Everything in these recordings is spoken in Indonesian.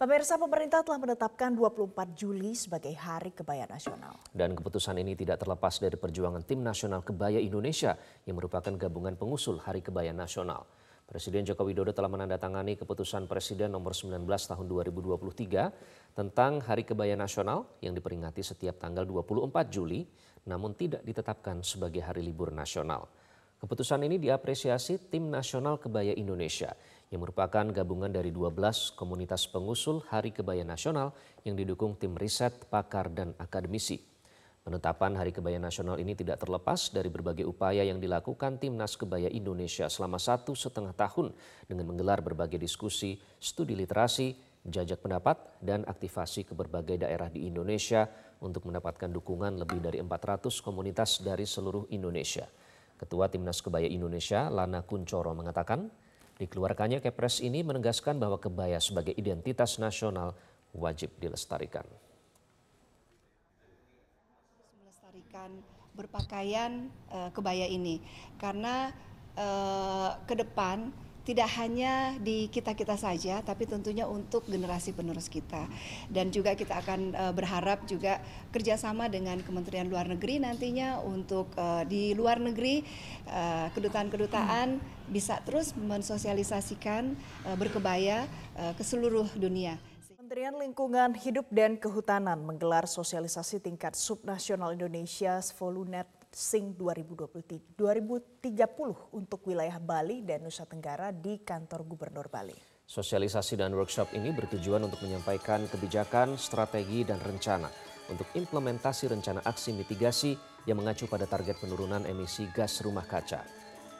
Pemirsa pemerintah telah menetapkan 24 Juli sebagai Hari Kebaya Nasional. Dan keputusan ini tidak terlepas dari perjuangan Tim Nasional Kebaya Indonesia yang merupakan gabungan pengusul Hari Kebaya Nasional. Presiden Joko Widodo telah menandatangani keputusan Presiden nomor 19 tahun 2023 tentang Hari Kebaya Nasional yang diperingati setiap tanggal 24 Juli namun tidak ditetapkan sebagai hari libur nasional. Keputusan ini diapresiasi Tim Nasional Kebaya Indonesia yang merupakan gabungan dari 12 komunitas pengusul Hari Kebaya Nasional yang didukung tim riset, pakar, dan akademisi. Penetapan Hari Kebaya Nasional ini tidak terlepas dari berbagai upaya yang dilakukan Timnas Kebaya Indonesia selama satu setengah tahun dengan menggelar berbagai diskusi, studi literasi, jajak pendapat, dan aktivasi ke berbagai daerah di Indonesia untuk mendapatkan dukungan lebih dari 400 komunitas dari seluruh Indonesia. Ketua Timnas Kebaya Indonesia, Lana Kuncoro mengatakan, dikeluarkannya Kepres ini menegaskan bahwa kebaya sebagai identitas nasional wajib dilestarikan. Melestarikan berpakaian uh, kebaya ini karena uh, ke depan tidak hanya di kita-kita saja, tapi tentunya untuk generasi penerus kita. Dan juga kita akan uh, berharap juga kerjasama dengan Kementerian Luar Negeri nantinya untuk uh, di luar negeri uh, kedutaan-kedutaan hmm. bisa terus mensosialisasikan uh, berkebaya uh, ke seluruh dunia. Kementerian Lingkungan Hidup dan Kehutanan menggelar sosialisasi tingkat subnasional Indonesia Volunet Sing 2020, 2030 untuk wilayah Bali dan Nusa Tenggara di kantor Gubernur Bali. Sosialisasi dan workshop ini bertujuan untuk menyampaikan kebijakan, strategi, dan rencana untuk implementasi rencana aksi mitigasi yang mengacu pada target penurunan emisi gas rumah kaca.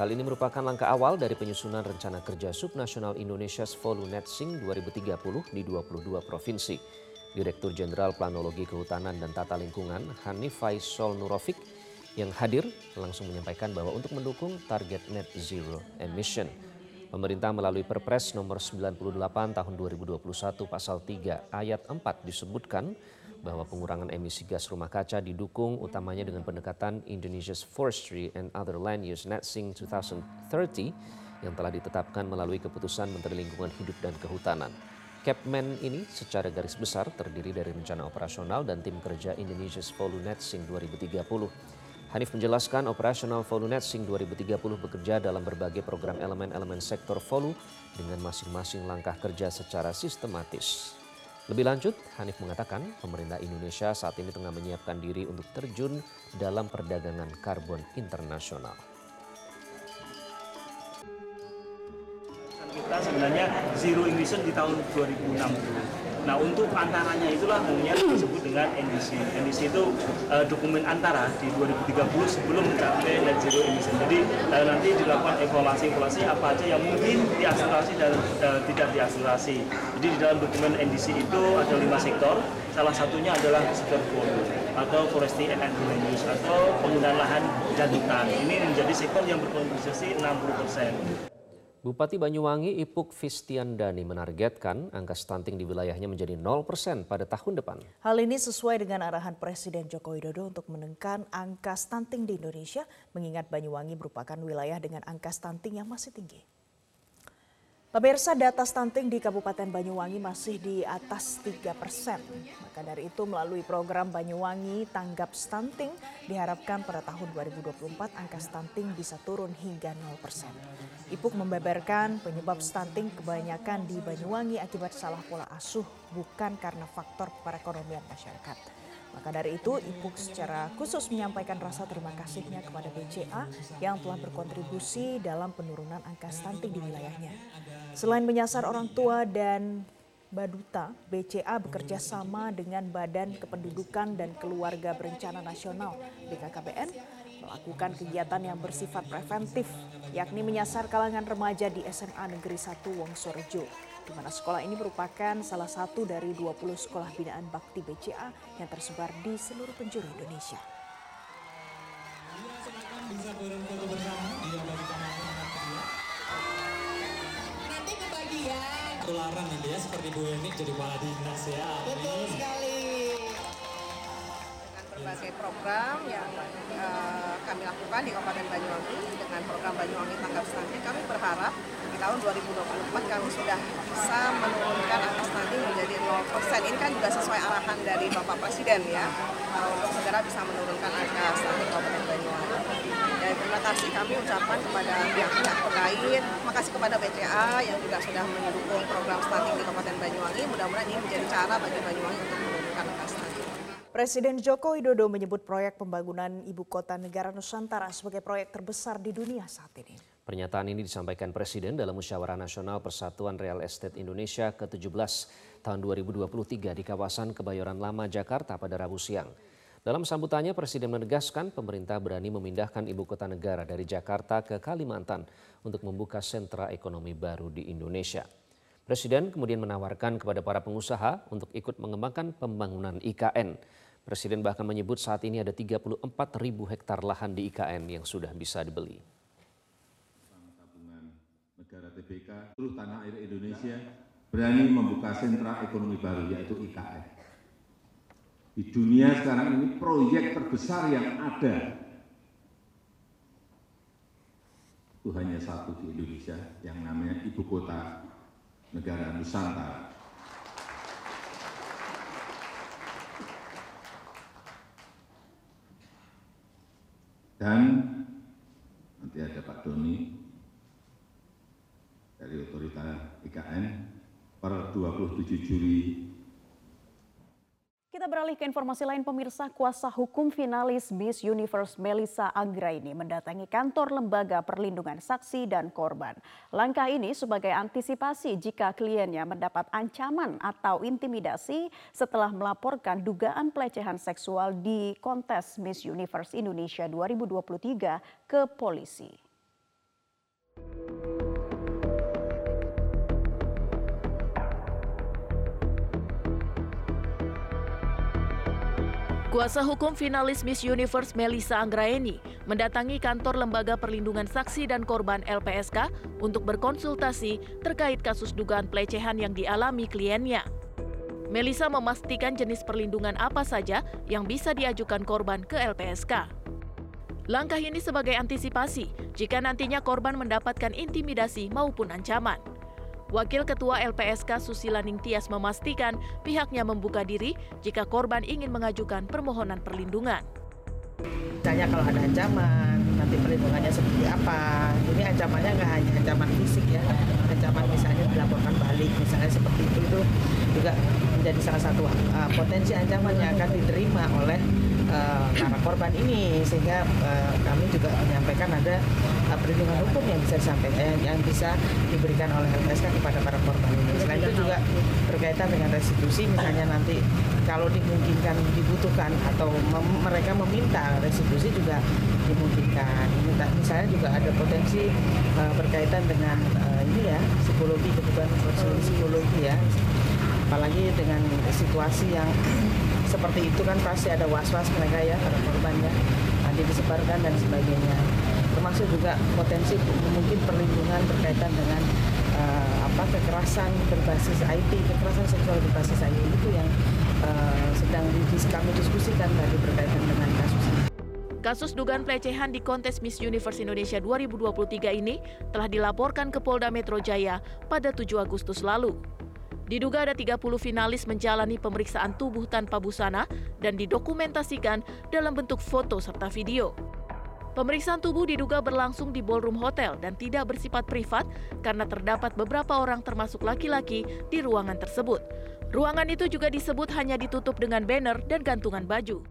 Hal ini merupakan langkah awal dari penyusunan rencana kerja subnasional Indonesia's Volunet Sing 2030 di 22 provinsi. Direktur Jenderal Planologi Kehutanan dan Tata Lingkungan Hanif Faisal Nurofik yang hadir langsung menyampaikan bahwa untuk mendukung target net zero emission, pemerintah melalui Perpres nomor 98 tahun 2021 pasal 3 ayat 4 disebutkan bahwa pengurangan emisi gas rumah kaca didukung utamanya dengan pendekatan Indonesia's Forestry and Other Land Use Net Sing 2030 yang telah ditetapkan melalui keputusan Menteri Lingkungan Hidup dan Kehutanan. Capman ini secara garis besar terdiri dari rencana operasional dan tim kerja Indonesia's Volunet Sing 2030. Hanif menjelaskan operasional Volunet Sing 2030 bekerja dalam berbagai program elemen-elemen sektor Volu dengan masing-masing langkah kerja secara sistematis. Lebih lanjut, Hanif mengatakan pemerintah Indonesia saat ini tengah menyiapkan diri untuk terjun dalam perdagangan karbon internasional. Kita sebenarnya zero emission di tahun 2060 Nah untuk antaranya itulah namanya disebut dengan NDC. NDC itu uh, dokumen antara di 2030 sebelum mencapai net zero emission. Jadi uh, nanti dilakukan evaluasi-evaluasi apa aja yang mungkin diakselerasi dan uh, tidak diakselerasi. Jadi di dalam dokumen NDC itu ada lima sektor. Salah satunya adalah sektor food atau forestry and land use atau penggunaan lahan dan hutan. Ini menjadi sektor yang berkontribusi 60 persen. Bupati Banyuwangi Ipuk Fistiandani menargetkan angka stunting di wilayahnya menjadi 0% pada tahun depan. Hal ini sesuai dengan arahan Presiden Joko Widodo untuk menekan angka stunting di Indonesia, mengingat Banyuwangi merupakan wilayah dengan angka stunting yang masih tinggi. Pemirsa data stunting di Kabupaten Banyuwangi masih di atas 3 persen. Maka dari itu melalui program Banyuwangi Tanggap Stunting diharapkan pada tahun 2024 angka stunting bisa turun hingga 0 persen. Ipuk membeberkan penyebab stunting kebanyakan di Banyuwangi akibat salah pola asuh bukan karena faktor perekonomian masyarakat. Maka dari itu, Ipuk secara khusus menyampaikan rasa terima kasihnya kepada BCA yang telah berkontribusi dalam penurunan angka stunting di wilayahnya. Selain menyasar orang tua dan Baduta, BCA bekerja sama dengan Badan Kependudukan dan Keluarga Berencana Nasional BKKBN melakukan kegiatan yang bersifat preventif, yakni menyasar kalangan remaja di SMA Negeri 1 Wongsorejo di mana sekolah ini merupakan salah satu dari 20 sekolah binaan bakti BCA yang tersebar di seluruh penjuru Indonesia. Nanti kebagian. Tularan ini ya seperti Bu Eni jadi kepala dinas ya. Betul sekali. Dengan berbagai program yang uh, kami lakukan di Kabupaten Banyuwangi dengan program Banyuwangi Tanggap Stunting, kami berharap tahun 2024 kami sudah bisa menurunkan angka stunting menjadi 0%. Ini kan juga sesuai arahan dari Bapak Presiden ya, untuk segera bisa menurunkan angka stunting Kabupaten Banyuwangi. Ya, terima kasih kami ucapkan kepada pihak-pihak terkait, terima kasih kepada BCA yang juga sudah mendukung program stunting di Kabupaten Banyuwangi. Mudah-mudahan ini menjadi cara bagi Banyuwangi untuk menurunkan angka stunting. Presiden Joko Widodo menyebut proyek pembangunan ibu kota negara Nusantara sebagai proyek terbesar di dunia saat ini. Pernyataan ini disampaikan Presiden dalam Musyawarah Nasional Persatuan Real Estate Indonesia ke-17 tahun 2023 di kawasan Kebayoran Lama, Jakarta pada Rabu siang. Dalam sambutannya, Presiden menegaskan pemerintah berani memindahkan ibu kota negara dari Jakarta ke Kalimantan untuk membuka sentra ekonomi baru di Indonesia. Presiden kemudian menawarkan kepada para pengusaha untuk ikut mengembangkan pembangunan IKN. Presiden bahkan menyebut saat ini ada 34 ribu hektar lahan di IKN yang sudah bisa dibeli. Negara TBK seluruh tanah air Indonesia berani membuka sentra ekonomi baru yaitu IKN. Di dunia sekarang ini proyek terbesar yang ada itu hanya satu di Indonesia yang namanya ibu kota negara Nusantara. Dan nanti ada Pak Doni dari otorita IKN per 27 Juli Kita beralih ke informasi lain pemirsa kuasa hukum finalis Miss Universe Melissa Anggraini mendatangi kantor lembaga perlindungan saksi dan korban. Langkah ini sebagai antisipasi jika kliennya mendapat ancaman atau intimidasi setelah melaporkan dugaan pelecehan seksual di kontes Miss Universe Indonesia 2023 ke polisi. Kuasa hukum finalis Miss Universe Melissa Anggraeni mendatangi kantor Lembaga Perlindungan Saksi dan Korban LPSK untuk berkonsultasi terkait kasus dugaan pelecehan yang dialami kliennya. Melissa memastikan jenis perlindungan apa saja yang bisa diajukan korban ke LPSK. Langkah ini sebagai antisipasi jika nantinya korban mendapatkan intimidasi maupun ancaman. Wakil Ketua LPSK Susila Ningtyas memastikan pihaknya membuka diri jika korban ingin mengajukan permohonan perlindungan. Misalnya kalau ada ancaman, nanti perlindungannya seperti apa. Ini ancamannya nggak hanya ancaman fisik ya, ancaman misalnya dilaporkan balik, misalnya seperti itu itu juga menjadi salah satu uh, potensi ancaman yang akan diterima oleh uh, para korban ini sehingga uh, kami juga menyampaikan ada perlindungan hukum yang bisa disampaikan yang bisa diberikan oleh LPSK kepada para korban ini. Selain itu juga berkaitan dengan restitusi misalnya nanti kalau dimungkinkan dibutuhkan atau mem mereka meminta restitusi juga dimungkinkan. Misalnya juga ada potensi uh, berkaitan dengan uh, ini ya psikologi kebutuhan psikologi ya apalagi dengan situasi yang seperti itu kan pasti ada was-was mereka ya para korbannya nanti disebarkan dan sebagainya termasuk juga potensi mungkin perlindungan berkaitan dengan uh, apa kekerasan berbasis IT kekerasan seksual berbasis IT itu yang uh, sedang kami diskusikan tadi berkaitan dengan kasus ini. Kasus dugaan pelecehan di kontes Miss Universe Indonesia 2023 ini telah dilaporkan ke Polda Metro Jaya pada 7 Agustus lalu. Diduga ada 30 finalis menjalani pemeriksaan tubuh tanpa busana dan didokumentasikan dalam bentuk foto serta video. Pemeriksaan tubuh diduga berlangsung di ballroom hotel dan tidak bersifat privat karena terdapat beberapa orang termasuk laki-laki di ruangan tersebut. Ruangan itu juga disebut hanya ditutup dengan banner dan gantungan baju.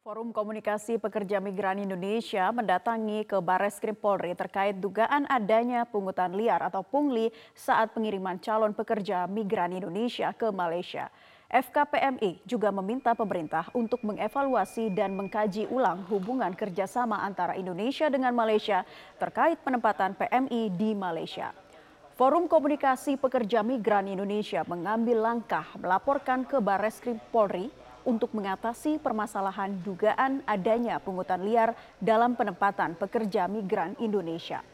Forum Komunikasi Pekerja Migran Indonesia mendatangi ke Barreskrim Polri terkait dugaan adanya pungutan liar atau pungli saat pengiriman calon pekerja migran Indonesia ke Malaysia. FKPMI juga meminta pemerintah untuk mengevaluasi dan mengkaji ulang hubungan kerjasama antara Indonesia dengan Malaysia terkait penempatan PMI di Malaysia. Forum Komunikasi Pekerja Migran Indonesia mengambil langkah melaporkan ke Barreskrim Polri untuk mengatasi permasalahan dugaan adanya pungutan liar dalam penempatan pekerja migran Indonesia.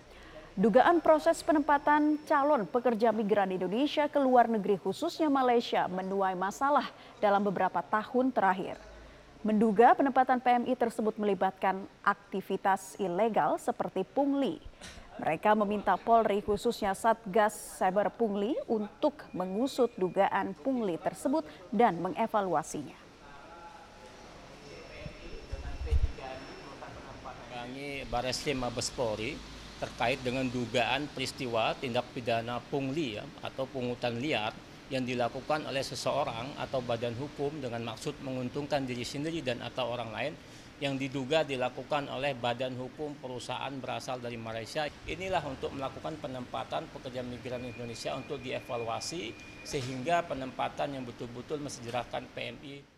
Dugaan proses penempatan calon pekerja migran Indonesia ke luar negeri khususnya Malaysia menuai masalah dalam beberapa tahun terakhir. menduga penempatan PMI tersebut melibatkan aktivitas ilegal seperti pungli. Mereka meminta Polri khususnya Satgas Cyber Pungli untuk mengusut dugaan pungli tersebut dan mengevaluasinya. Kami Mabes Polri terkait dengan dugaan peristiwa tindak pidana pungli ya, atau pungutan liar yang dilakukan oleh seseorang atau badan hukum dengan maksud menguntungkan diri sendiri dan atau orang lain yang diduga dilakukan oleh badan hukum perusahaan berasal dari Malaysia. Inilah untuk melakukan penempatan pekerja migran Indonesia untuk dievaluasi sehingga penempatan yang betul-betul mensejarahkan PMI